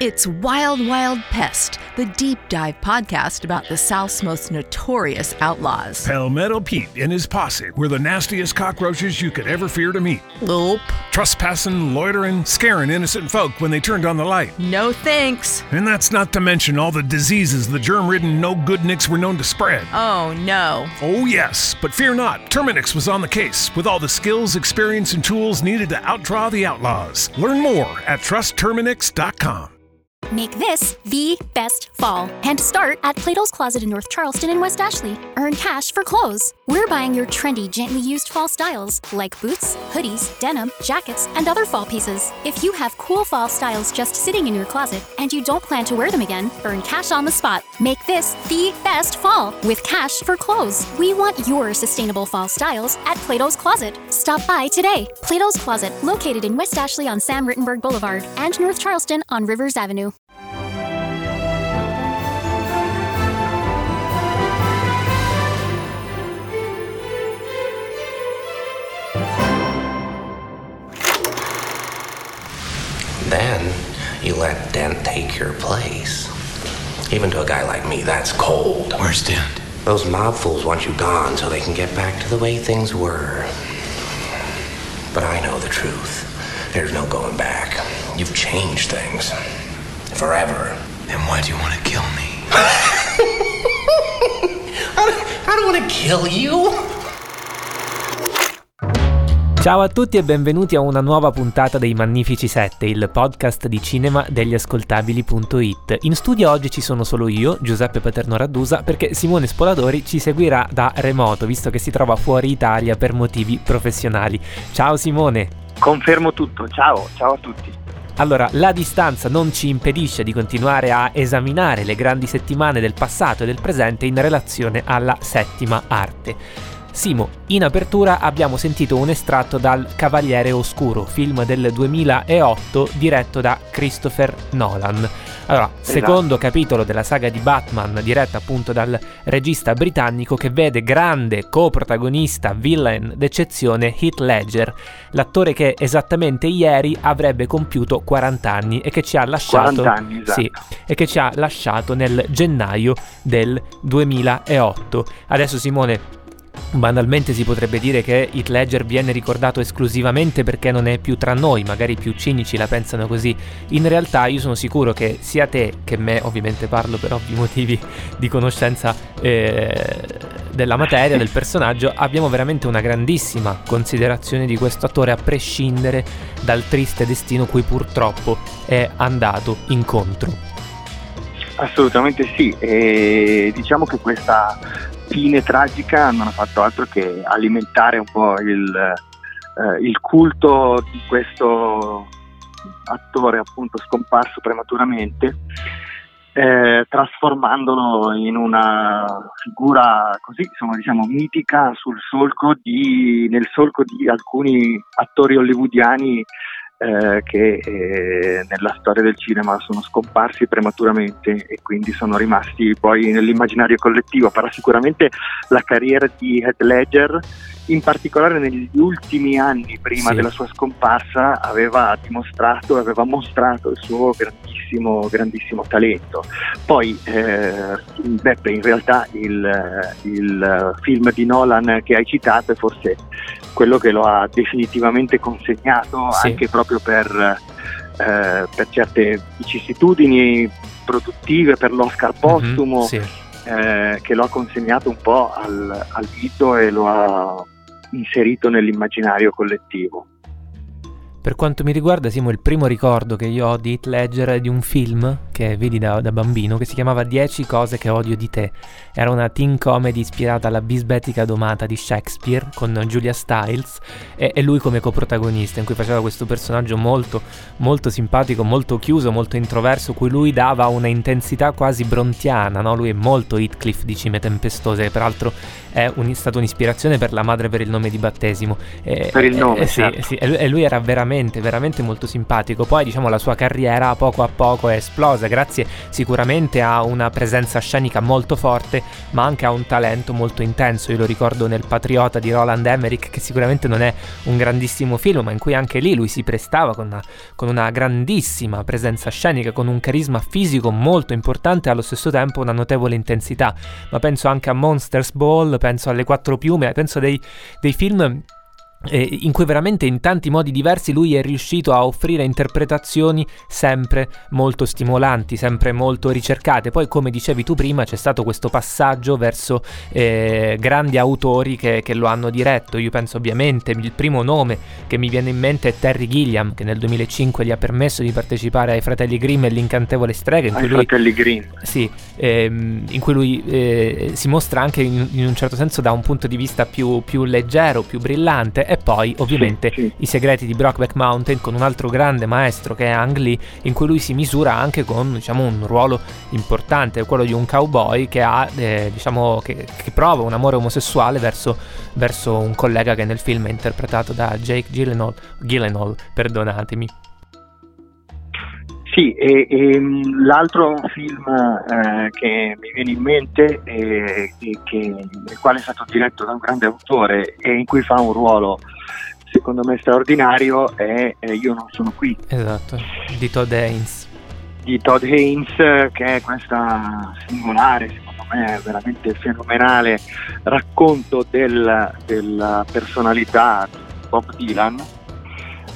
It's Wild Wild Pest, the deep dive podcast about the South's most notorious outlaws. Palmetto Pete and his posse were the nastiest cockroaches you could ever fear to meet. Nope. Trespassing, loitering, scaring innocent folk when they turned on the light. No thanks. And that's not to mention all the diseases the germ ridden no good nicks were known to spread. Oh no. Oh, yes, but fear not. Terminix was on the case with all the skills, experience, and tools needed to outdraw the outlaws. Learn more at trustterminix.com. Make this the best fall and start at Plato's Closet in North Charleston and West Ashley. Earn cash for clothes. We're buying your trendy, gently used fall styles like boots, hoodies, denim, jackets, and other fall pieces. If you have cool fall styles just sitting in your closet and you don't plan to wear them again, earn cash on the spot. Make this the best fall with cash for clothes. We want your sustainable fall styles at Plato's Closet. Stop by today. Plato's Closet, located in West Ashley on Sam Rittenberg Boulevard and North Charleston on Rivers Avenue. Then you let Dent take your place. Even to a guy like me, that's cold. Where's Dent? Those mob fools want you gone so they can get back to the way things were. But I know the truth. There's no going back. You've changed things. Forever. Then why do you want to kill me? I don't want to kill you. Ciao a tutti e benvenuti a una nuova puntata dei Magnifici 7, il podcast di cinema degli ascoltabili.it. In studio oggi ci sono solo io, Giuseppe Paterno Raddusa, perché Simone Spoladori ci seguirà da remoto, visto che si trova fuori Italia per motivi professionali. Ciao Simone! Confermo tutto, ciao, ciao a tutti. Allora, la distanza non ci impedisce di continuare a esaminare le grandi settimane del passato e del presente in relazione alla settima arte. Simo, in apertura abbiamo sentito un estratto dal Cavaliere Oscuro, film del 2008 diretto da Christopher Nolan. Allora, secondo capitolo della saga di Batman, diretta appunto dal regista britannico che vede grande coprotagonista, villain d'eccezione Heath Ledger, l'attore che esattamente ieri avrebbe compiuto 40 anni e che ci ha lasciato, 40 anni, esatto. sì, e che ci ha lasciato nel gennaio del 2008. Adesso Simone Banalmente si potrebbe dire che Heath Ledger viene ricordato esclusivamente perché non è più tra noi, magari i più cinici la pensano così. In realtà io sono sicuro che sia te che me, ovviamente parlo per ovvi motivi di conoscenza eh, della materia, del personaggio, abbiamo veramente una grandissima considerazione di questo attore a prescindere dal triste destino cui purtroppo è andato incontro. Assolutamente sì, e diciamo che questa fine tragica non ha fatto altro che alimentare un po' il, eh, il culto di questo attore appunto scomparso prematuramente, eh, trasformandolo in una figura così insomma diciamo mitica solco di, nel solco di alcuni attori hollywoodiani eh, che eh, nella storia del cinema sono scomparsi prematuramente e quindi sono rimasti poi nell'immaginario collettivo, però sicuramente la carriera di Heath Ledger, in particolare negli ultimi anni prima Sì. della sua scomparsa, aveva dimostrato, aveva mostrato il suo grandissimo, grandissimo talento. Poi eh, Beppe, in realtà il, il film di Nolan che hai citato è forse quello che lo ha definitivamente consegnato Sì. anche proprio per, eh, per certe vicissitudini produttive, per l'Oscar postumo, Mhm, sì. eh, che lo ha consegnato un po' al, al e lo ha inserito nell'immaginario collettivo. Per quanto mi riguarda, Simo, il primo ricordo che io ho di Heath Ledger è di un film che vedi da, da, bambino che si chiamava 10 cose che odio di te. Era una teen comedy ispirata alla bisbetica domata di Shakespeare con Julia Stiles e, e, lui come coprotagonista, in cui faceva questo personaggio molto, molto simpatico, molto chiuso, molto introverso, cui lui dava una intensità quasi brontiana, no? Lui è molto Heathcliff di Cime Tempestose, che peraltro è un, stata un'ispirazione per la madre per il nome di battesimo. E, per il nome, e, certo. sì, sì, e lui era veramente veramente, veramente molto simpatico. Poi diciamo la sua carriera poco a poco è esplosa, grazie sicuramente a una presenza scenica molto forte, ma anche a un talento molto intenso. Io lo ricordo nel Patriota di Roland Emmerich, che sicuramente non è un grandissimo film, ma in cui anche lì lui si prestava con una, con una grandissima presenza scenica, con un carisma fisico molto importante e allo stesso tempo una notevole intensità. Ma penso anche a Monsters Ball, penso alle Quattro Piume, penso dei, dei film in cui veramente in tanti modi diversi lui è riuscito a offrire interpretazioni sempre molto stimolanti, sempre molto ricercate. Poi, come dicevi tu prima, c'è stato questo passaggio verso eh, grandi autori che, che, lo hanno diretto. Io penso ovviamente il primo nome che mi viene in mente è Terry Gilliam, che nel 2005 gli ha permesso di partecipare ai Fratelli Grimm e l'incantevole strega. In ai lui, Fratelli Grimm. Sì, ehm, in cui lui eh, si mostra anche in, in, un certo senso da un punto di vista più, più leggero, più brillante e poi ovviamente sì, sì. i segreti di Brockback Mountain con un altro grande maestro che è Ang Lee in cui lui si misura anche con diciamo, un ruolo importante, quello di un cowboy che, ha, eh, diciamo, che, che prova un amore omosessuale verso, verso, un collega che nel film è interpretato da Jake Gyllenhaal, Gyllenhaal perdonatemi. Sì, e, e, l'altro film eh, che mi viene in mente, e, e che, il quale è stato diretto da un grande autore e in cui fa un ruolo secondo me straordinario è eh, Io non sono qui. Esatto, di Todd Haynes. Di Todd Haynes, che è questa singolare, secondo me veramente fenomenale racconto del, della personalità di Bob Dylan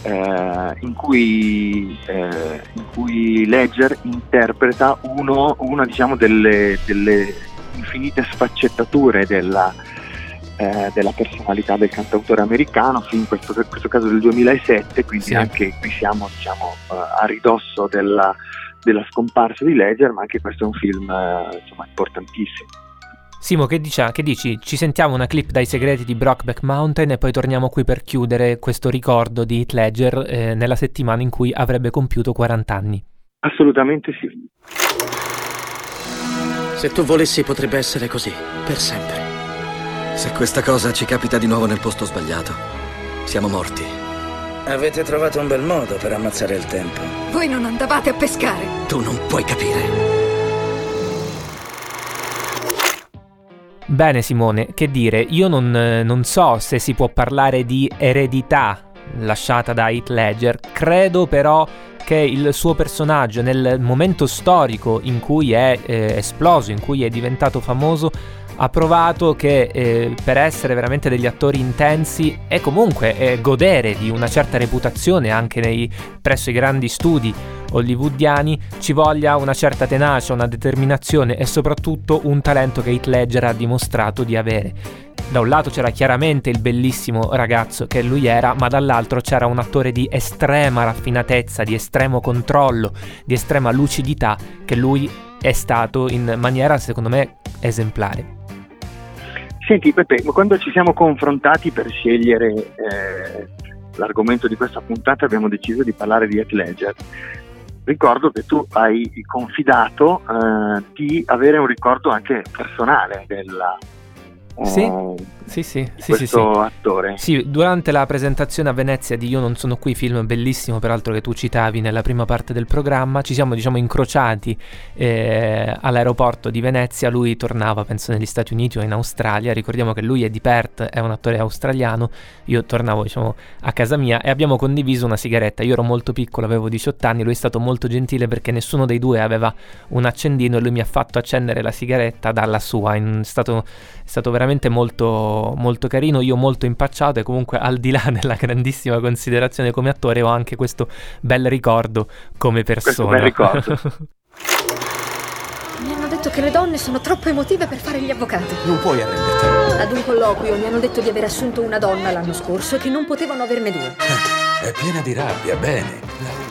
eh, in, cui, eh, in, cui, Ledger interpreta uno, una diciamo, delle, delle, infinite sfaccettature della, eh, della, personalità del cantautore americano, in questo, questo caso del 2007, quindi sì. anche qui siamo diciamo, eh, a ridosso della, della, scomparsa di Ledger, ma anche questo è un film eh, insomma, importantissimo. Simo, che, dicia, che, dici? Ci sentiamo una clip dai segreti di Brockback Mountain e poi torniamo qui per chiudere questo ricordo di Heath Ledger eh, nella settimana in cui avrebbe compiuto 40 anni. Assolutamente sì. Se tu volessi potrebbe essere così, per sempre. Se questa cosa ci capita di nuovo nel posto sbagliato, siamo morti. Avete trovato un bel modo per ammazzare il tempo. Voi non andavate a pescare. Tu non puoi capire. Bene Simone, che dire, io non, non, so se si può parlare di eredità lasciata da Heath Ledger, credo però che il suo personaggio nel momento storico in cui è eh, esploso, in cui è diventato famoso, ha provato che eh, per essere veramente degli attori intensi e comunque eh, godere di una certa reputazione anche nei, presso i grandi studi hollywoodiani ci voglia una certa tenacia, una determinazione e soprattutto un talento che Heath Ledger ha dimostrato di avere. Da un lato c'era chiaramente il bellissimo ragazzo che lui era, ma dall'altro c'era un attore di estrema raffinatezza, di estremo controllo, di estrema lucidità che lui è stato in maniera secondo me esemplare. Senti Peppe, quando ci siamo confrontati per scegliere eh, l'argomento di questa puntata abbiamo deciso di parlare di Heath Ledger. Ricordo che tu hai confidato eh, di avere un ricordo anche personale della, sì, sì, sì, sì, questo sì, attore. Sì, durante la presentazione a Venezia di Io non sono qui, film bellissimo peraltro che tu citavi nella prima parte del programma, ci siamo diciamo incrociati eh, all'aeroporto di Venezia, lui tornava penso negli Stati Uniti o in Australia, ricordiamo che lui è di Perth, è un attore australiano, io tornavo diciamo a casa mia e abbiamo condiviso una sigaretta, io ero molto piccolo, avevo 18 anni, lui è stato molto gentile perché nessuno dei due aveva un accendino e lui mi ha fatto accendere la sigaretta dalla sua, è stato, è stato veramente veramente molto, molto carino, io molto impacciato e comunque al di là della grandissima considerazione come attore ho anche questo bel ricordo come persona. Questo bel ricordo. Mi hanno detto che le donne sono troppo emotive per fare gli avvocati. Non puoi arrenderti. Ad un colloquio mi hanno detto di aver assunto una donna l'anno scorso e che non potevano averne due. È piena di rabbia, bene.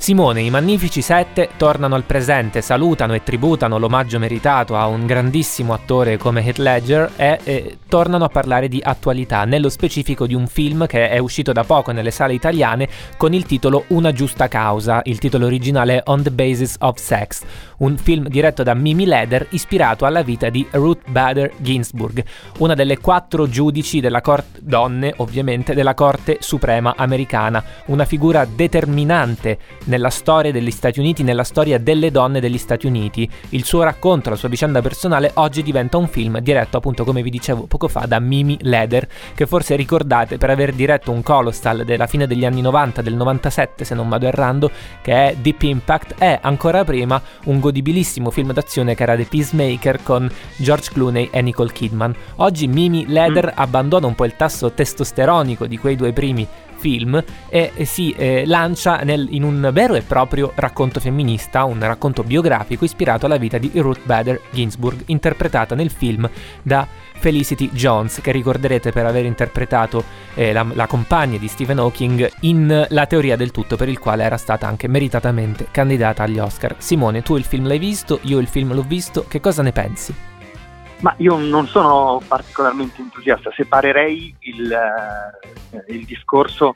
Simone, i Magnifici Sette tornano al presente, salutano e tributano l'omaggio meritato a un grandissimo attore come Heath Ledger e, e, tornano a parlare di attualità, nello specifico di un film che è uscito da poco nelle sale italiane con il titolo Una giusta causa, il titolo originale è On the Basis of Sex, un film diretto da Mimi Leder ispirato alla vita di Ruth Bader Ginsburg, una delle quattro giudici della corte donne, ovviamente, della Corte Suprema americana, una figura determinante nella storia degli Stati Uniti, nella storia delle donne degli Stati Uniti. Il suo racconto, la sua vicenda personale oggi diventa un film diretto appunto come vi dicevo poco fa da Mimi Leder, che forse ricordate per aver diretto un colossal della fine degli anni 90, del 97 se non vado errando, che è Deep Impact, e ancora prima un godibilissimo film d'azione che era The Peacemaker con George Clooney e Nicole Kidman. Oggi Mimi Leder mm. abbandona un po' il tasso testosteronico di quei due primi film e si eh, lancia nel, in un vero e proprio racconto femminista, un racconto biografico ispirato alla vita di Ruth Bader Ginsburg, interpretata nel film da Felicity Jones, che ricorderete per aver interpretato eh, la, la, compagna di Stephen Hawking in La teoria del tutto, per il quale era stata anche meritatamente candidata agli Oscar. Simone, tu il film l'hai visto, io il film l'ho visto, che cosa ne pensi? Ma io non sono particolarmente entusiasta, separerei il, eh, il discorso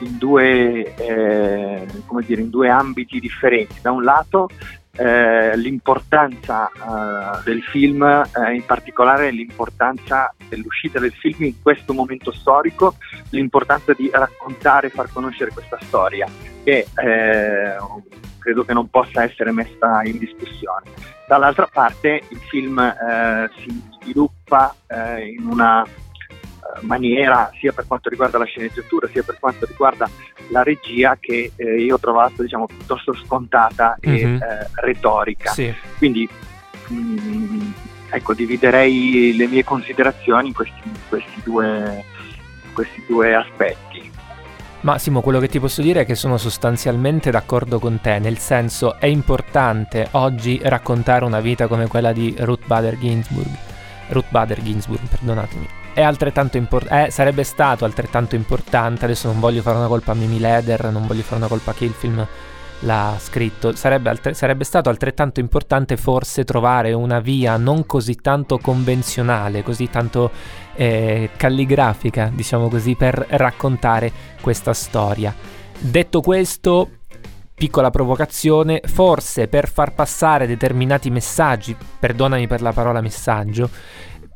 in due, eh, dire, in due, ambiti differenti. Da un lato eh, l'importanza eh, del film, eh, in particolare l'importanza dell'uscita del film in questo momento storico, l'importanza di raccontare e far conoscere questa storia, che eh, credo che non possa essere messa in discussione. Dall'altra parte il film eh, si sviluppa eh, in una eh, maniera sia per quanto riguarda la sceneggiatura sia per quanto riguarda la regia che eh, io ho trovato diciamo piuttosto scontata e mm-hmm. retorica. Sì. Quindi mh, mm, ecco, dividerei le mie considerazioni in questi, questi, due, questi due aspetti. Massimo, quello che ti posso dire è che sono sostanzialmente d'accordo con te, nel senso è importante oggi raccontare una vita come quella di Ruth Bader Ginsburg. Ruth Bader Ginsburg, perdonatemi. È altrettanto impor- eh, sarebbe stato altrettanto importante, adesso non voglio fare una colpa a Mimi Leder, non voglio fare una colpa a chi il film l'ha scritto, sarebbe, altre- sarebbe, stato altrettanto importante forse trovare una via non così tanto convenzionale, così tanto eh, calligrafica, diciamo così, per raccontare questa storia. Detto questo, piccola provocazione, forse per far passare determinati messaggi, perdonami per la parola messaggio,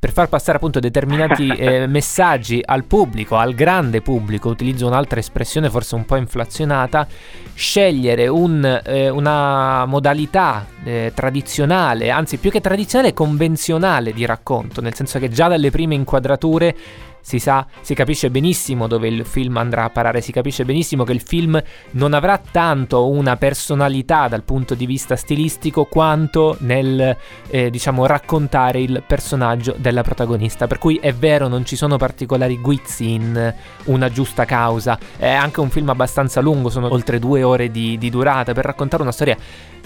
per far passare appunto determinati eh, messaggi al pubblico, al grande pubblico, utilizzo un'altra espressione forse un po' inflazionata, scegliere un, eh, una modalità eh, tradizionale, anzi più che tradizionale, convenzionale di racconto, nel senso che già dalle prime inquadrature si sa, si capisce benissimo dove il film andrà a parare, si capisce benissimo che il film non avrà tanto una personalità dal punto di vista stilistico quanto nel eh, diciamo raccontare il personaggio della protagonista. Per cui è vero, non ci sono particolari guizzi in una giusta causa. È anche un film abbastanza lungo, sono oltre due ore di, di durata per raccontare una storia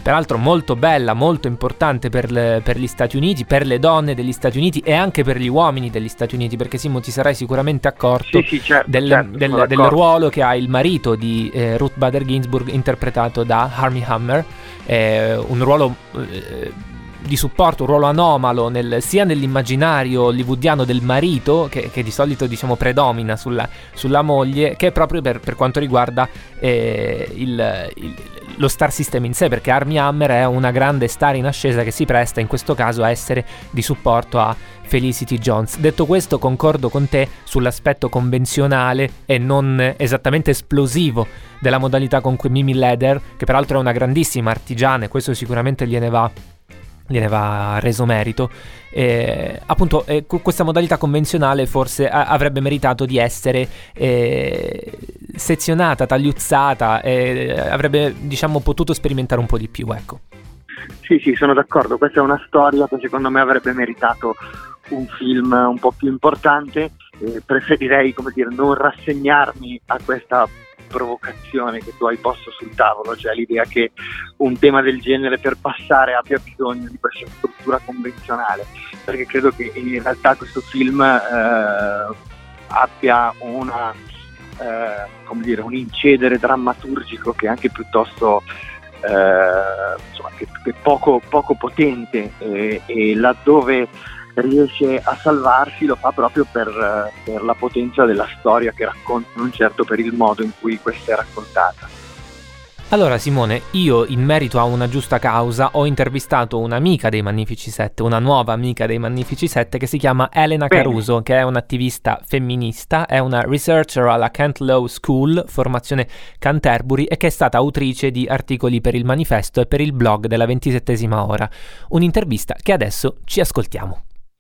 peraltro molto bella, molto importante per, le, per, gli Stati Uniti, per le donne degli Stati Uniti e anche per gli uomini degli Stati Uniti, perché Simo ti sarai sicuramente accorto sì, sì, certo, del, certo, del, del, ruolo che ha il marito di eh, Ruth Bader Ginsburg interpretato da Harmy Hammer, eh, un ruolo... Di supporto, un ruolo anomalo nel, sia nell'immaginario hollywoodiano del marito, che, che di solito diciamo predomina sulla, sulla, moglie, che proprio per, per quanto riguarda eh, il, il, lo star system in sé, perché Army Hammer è una grande star in ascesa che si presta in questo caso a essere di supporto a Felicity Jones. Detto questo, concordo con te sull'aspetto convenzionale e non esattamente esplosivo della modalità con cui Mimi Leder, che peraltro è una grandissima artigiana e questo sicuramente gliene va gliene va reso merito. Eh, appunto, eh, questa modalità convenzionale forse a- avrebbe meritato di essere eh, sezionata, tagliuzzata, avrebbe diciamo potuto sperimentare un po' di più, ecco. Sì, sì, sono d'accordo. Questa è una storia che secondo me avrebbe meritato un film un po' più importante. preferirei, come dire, non rassegnarmi a questa provocazione che tu hai posto sul tavolo, cioè l'idea che un tema del genere per passare abbia bisogno di questa struttura convenzionale, perché credo che in realtà questo film eh, abbia una eh, come dire, un incedere drammaturgico che è anche piuttosto eh, insomma, che, che poco, poco, potente e, e, laddove riesce a salvarsi lo fa proprio per, per la potenza della storia che racconta, non certo per il modo in cui questa è raccontata. Allora Simone, io in merito a una giusta causa ho intervistato un'amica dei Magnifici Sette, una nuova amica dei Magnifici Sette che si chiama Elena Bene. Caruso, che è un'attivista femminista, è una researcher alla Kent Law School, formazione Canterbury, e che è stata autrice di articoli per il manifesto e per il blog della ventisettesima ora. Un'intervista che adesso ci ascoltiamo.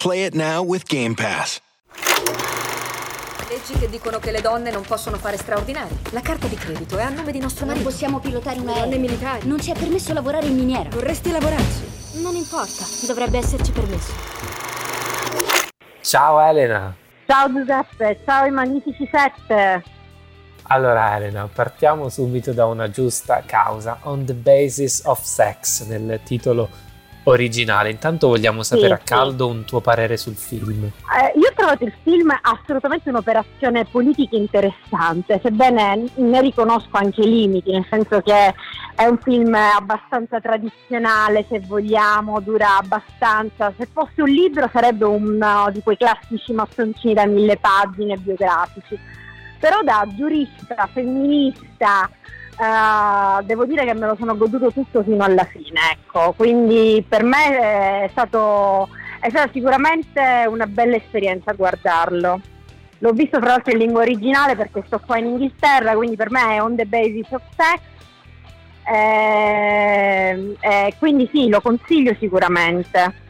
Play it now with Game Pass. Leggi che dicono che le donne non possono fare straordinari. La carta di credito è a nome di nostro marito. Non possiamo pilotare un aereo. Donne militari. Non ci è permesso lavorare in miniera. Vorresti lavorarci? Non importa, dovrebbe esserci permesso. Ciao Elena. Ciao Giuseppe, ciao i Magnifici Sette. Allora Elena, partiamo subito da una giusta causa, On the Basis of Sex, nel titolo originale. Intanto vogliamo sapere sì, a caldo un tuo parere sul film. Eh, io ho trovato il film assolutamente un'operazione politica interessante, sebbene ne riconosco anche i limiti, nel senso che è un film abbastanza tradizionale, se vogliamo, dura abbastanza. Se fosse un libro sarebbe uno di quei classici mazzoncini da mille pagine biografici. Però da giurista, femminista, Uh, devo dire che me lo sono goduto tutto fino alla fine, ecco. quindi per me è, stato, è stata sicuramente una bella esperienza guardarlo. L'ho visto fra l'altro in lingua originale perché sto qua in Inghilterra, quindi per me è on the basis of sex. Eh, eh, quindi sì, lo consiglio sicuramente.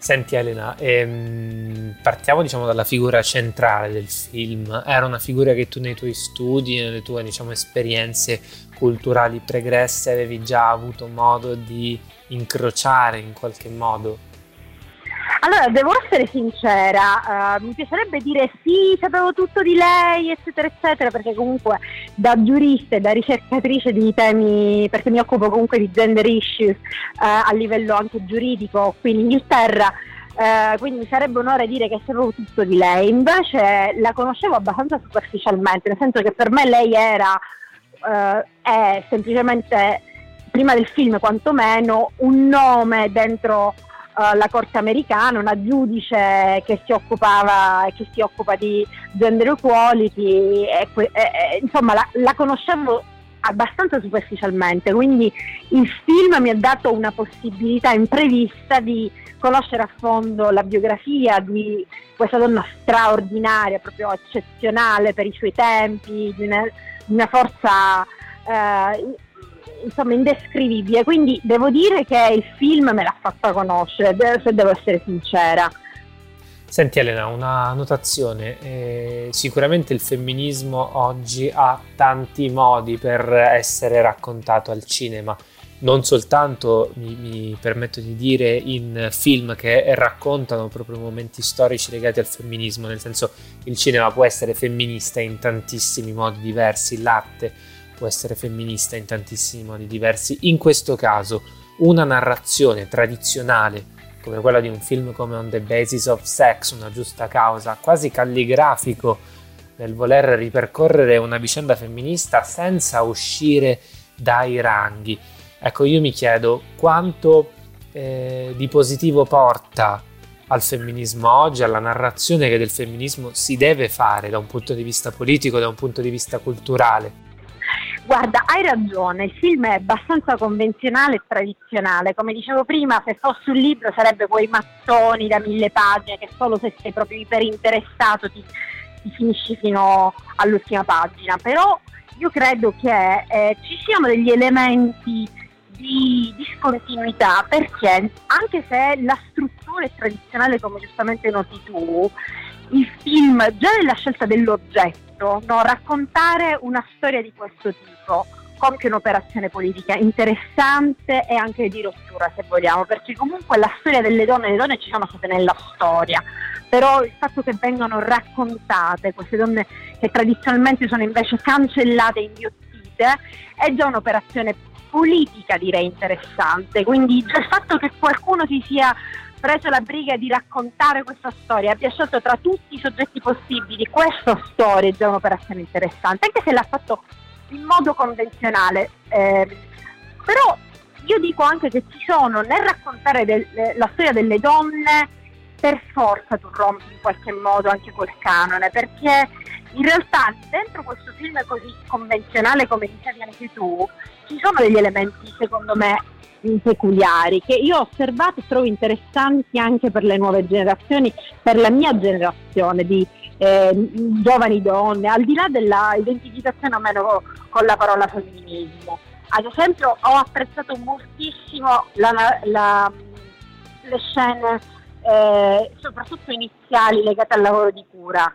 Senti Elena, ehm, partiamo diciamo dalla figura centrale del film. Era una figura che tu nei tuoi studi, nelle tue diciamo, esperienze culturali pregresse avevi già avuto modo di incrociare in qualche modo? Allora, devo essere sincera, uh, mi piacerebbe dire sì, sapevo tutto di lei, eccetera, eccetera, perché comunque da giurista e da ricercatrice di temi, perché mi occupo comunque di gender issues uh, a livello anche giuridico qui in Inghilterra, Uh, quindi sarebbe onore dire che sapevo tutto di lei, invece la conoscevo abbastanza superficialmente, nel senso che per me lei era, uh, è semplicemente, prima del film quantomeno, un nome dentro uh, la Corte americana, una giudice che si occupava che si occupa di gender equality e, e insomma la, la conoscevo abbastanza superficialmente, quindi il film mi ha dato una possibilità imprevista di conoscere a fondo la biografia di questa donna straordinaria, proprio eccezionale per i suoi tempi, di una, di una forza eh, insomma indescrivibile, quindi devo dire che il film me l'ha fatta conoscere, se devo essere sincera. Senti Elena, una notazione, eh, sicuramente il femminismo oggi ha tanti modi per essere raccontato al cinema, non soltanto, mi, mi, permetto di dire, in film che raccontano proprio momenti storici legati al femminismo, nel senso il cinema può essere femminista in tantissimi modi diversi, l'arte può essere femminista in tantissimi modi diversi. In questo caso, una narrazione tradizionale come quella di un film come On the Basis of Sex, una giusta causa, quasi calligrafico nel voler ripercorrere una vicenda femminista senza uscire dai ranghi. Ecco, io mi chiedo quanto eh, di positivo porta al femminismo oggi, alla narrazione che del femminismo si deve fare da un punto di vista politico, da un punto di vista culturale. Guarda, hai ragione, il film è abbastanza convenzionale e tradizionale. Come dicevo prima, se fosse un libro sarebbe quei mattoni da mille pagine che solo se sei proprio iperinteressato ti, ti finisci fino all'ultima pagina. Però io credo che eh, ci siano degli elementi di discontinuità perché anche se la struttura è tradizionale come giustamente noti tu, il film già nella scelta dell'oggetto no, raccontare una storia di questo tipo compie un'operazione politica interessante e anche di rottura se vogliamo, perché comunque la storia delle donne, le donne ci sono state nella storia, però il fatto che vengano raccontate queste donne che tradizionalmente sono invece cancellate e inghiottite è già un'operazione politica direi interessante, quindi il fatto che qualcuno si sia preso la briga di raccontare questa storia, abbia scelto tra tutti i soggetti possibili questa storia è già un'operazione interessante, anche se l'ha fatto in modo convenzionale. Eh, però io dico anche che ci sono nel raccontare del, la storia delle donne, per forza tu rompi in qualche modo anche col canone, perché in realtà dentro questo film così convenzionale come dicevi anche tu, ci sono degli elementi secondo me peculiari che io ho osservato e trovo interessanti anche per le nuove generazioni, per la mia generazione di eh, giovani donne, al di là della identificazione o meno con la parola femminismo. Ad esempio ho apprezzato moltissimo la, la, le scene, eh, soprattutto iniziali, legate al lavoro di cura.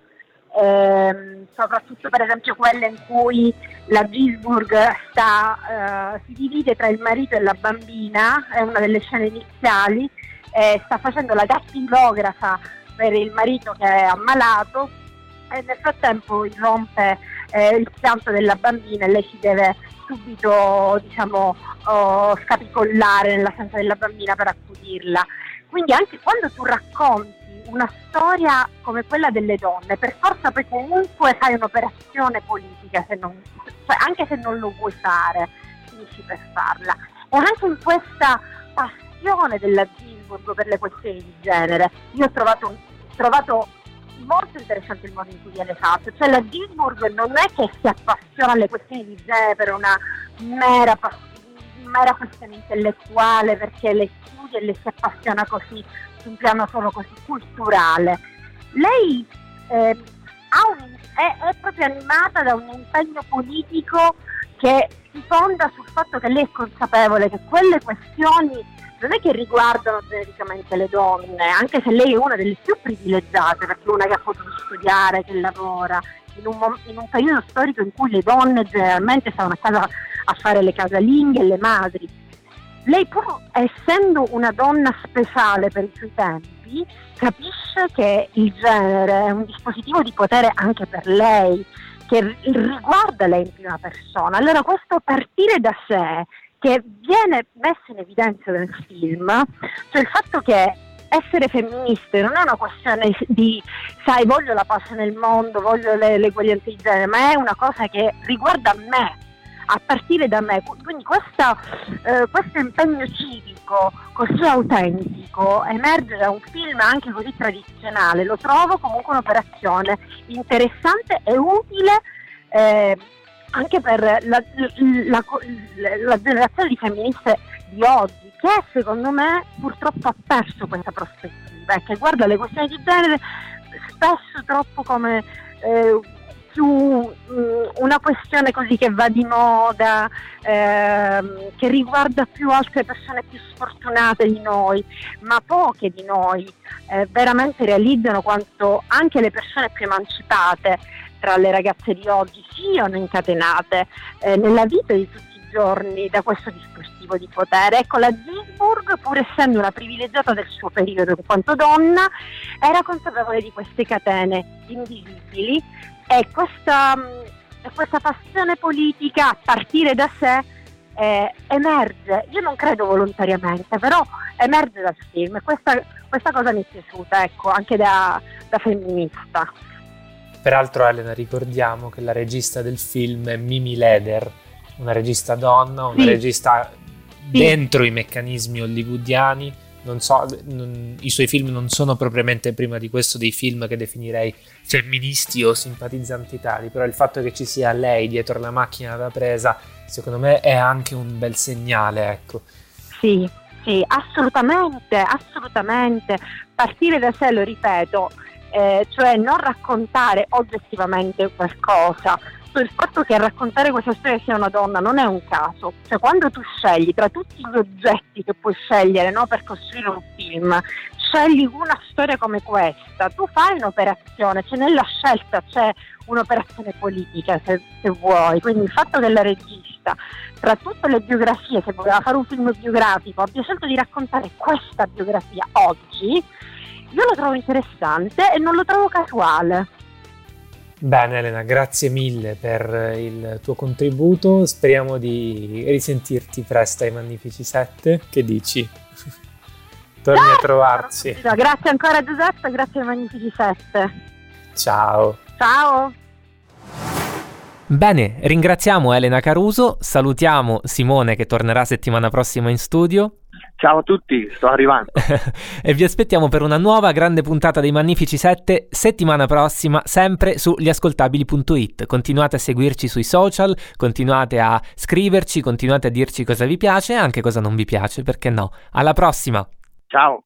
Eh, soprattutto per esempio quelle in cui la Gisburg sta, eh, si divide tra il marito e la bambina, è una delle scene iniziali, eh, sta facendo la gattilografa per il marito che è ammalato e nel frattempo irrompe eh, il pianto della bambina e lei si deve subito diciamo, oh, scapicollare nell'assenza della bambina per accudirla. Quindi anche quando tu racconti una storia come quella delle donne, per forza poi comunque fai un'operazione politica, se non, cioè anche se non lo vuoi fare, finisci per farla. E anche in questa passione della Gisburg per le questioni di genere, io ho trovato, trovato molto interessante il modo in cui viene fatto, cioè la Gisburg non è che si appassiona alle questioni di genere per una mera, mera questione intellettuale, perché le studia e le si appassiona così su un piano solo così culturale. Lei eh, un, è, è proprio animata da un impegno politico che si fonda sul fatto che lei è consapevole che quelle questioni non è che riguardano genericamente le donne, anche se lei è una delle più privilegiate, perché è una che ha potuto studiare, che lavora, in un, in un periodo storico in cui le donne generalmente stavano a casa a fare le casalinghe e le madri. Lei pur essendo una donna speciale per i suoi tempi, capisce che il genere è un dispositivo di potere anche per lei, che riguarda lei in prima persona. Allora questo partire da sé che viene messo in evidenza nel film, cioè il fatto che essere femministe non è una questione di sai voglio la pace nel mondo, voglio le, l'eguaglianza di genere, ma è una cosa che riguarda me, a partire da me. Quindi questa, eh, questo impegno civico così autentico emerge da un film anche così tradizionale, lo trovo comunque un'operazione interessante e utile. Eh, anche per la, la, la, generazione di femministe di oggi, che secondo me purtroppo ha perso questa prospettiva e che guarda le questioni di genere spesso troppo come eh, più mh, mm, una questione così che va di moda, eh, che riguarda più altre persone più sfortunate di noi, ma poche di noi eh, veramente realizzano quanto anche le persone più emancipate tra le ragazze di oggi siano incatenate eh, nella vita di tutti i giorni da questo dispositivo di potere. Ecco, la Gisburg, pur essendo una privilegiata del suo periodo in quanto donna, era consapevole di queste catene invisibili e questa, mm, questa passione politica a partire da sé eh, emerge, io non credo volontariamente, però emerge dal film questa, questa cosa mi è piaciuta, ecco, anche da, da femminista. Peraltro Elena ricordiamo che la regista del film è Mimi Leder, una regista donna, una sì. regista sì. dentro i meccanismi hollywoodiani. Non so, non, i suoi film non sono propriamente prima di questo dei film che definirei femministi o simpatizzanti tali, però il fatto che ci sia lei dietro la macchina da presa, secondo me è anche un bel segnale, ecco. Sì, sì, assolutamente, assolutamente. Partire da sé, lo ripeto, eh, cioè non raccontare oggettivamente qualcosa. Cioè il fatto che raccontare questa storia sia una donna non è un caso, cioè quando tu scegli tra tutti gli oggetti che puoi scegliere no, per costruire un film, scegli una storia come questa, tu fai un'operazione, cioè nella scelta c'è un'operazione politica se, se vuoi, quindi il fatto che la regista tra tutte le biografie, se voleva fare un film biografico, abbia scelto di raccontare questa biografia oggi, io lo trovo interessante e non lo trovo casuale. Bene Elena, grazie mille per il tuo contributo, speriamo di risentirti presto ai Magnifici 7, che dici? Torni a trovarci. Grazie ancora Giuseppe, grazie ai Magnifici 7. Ciao. Ciao. Bene, ringraziamo Elena Caruso, salutiamo Simone che tornerà settimana prossima in studio. Ciao a tutti, sto arrivando. e vi aspettiamo per una nuova grande puntata dei Magnifici 7 settimana prossima, sempre su gliascoltabili.it. Continuate a seguirci sui social, continuate a scriverci, continuate a dirci cosa vi piace e anche cosa non vi piace, perché no. Alla prossima! Ciao!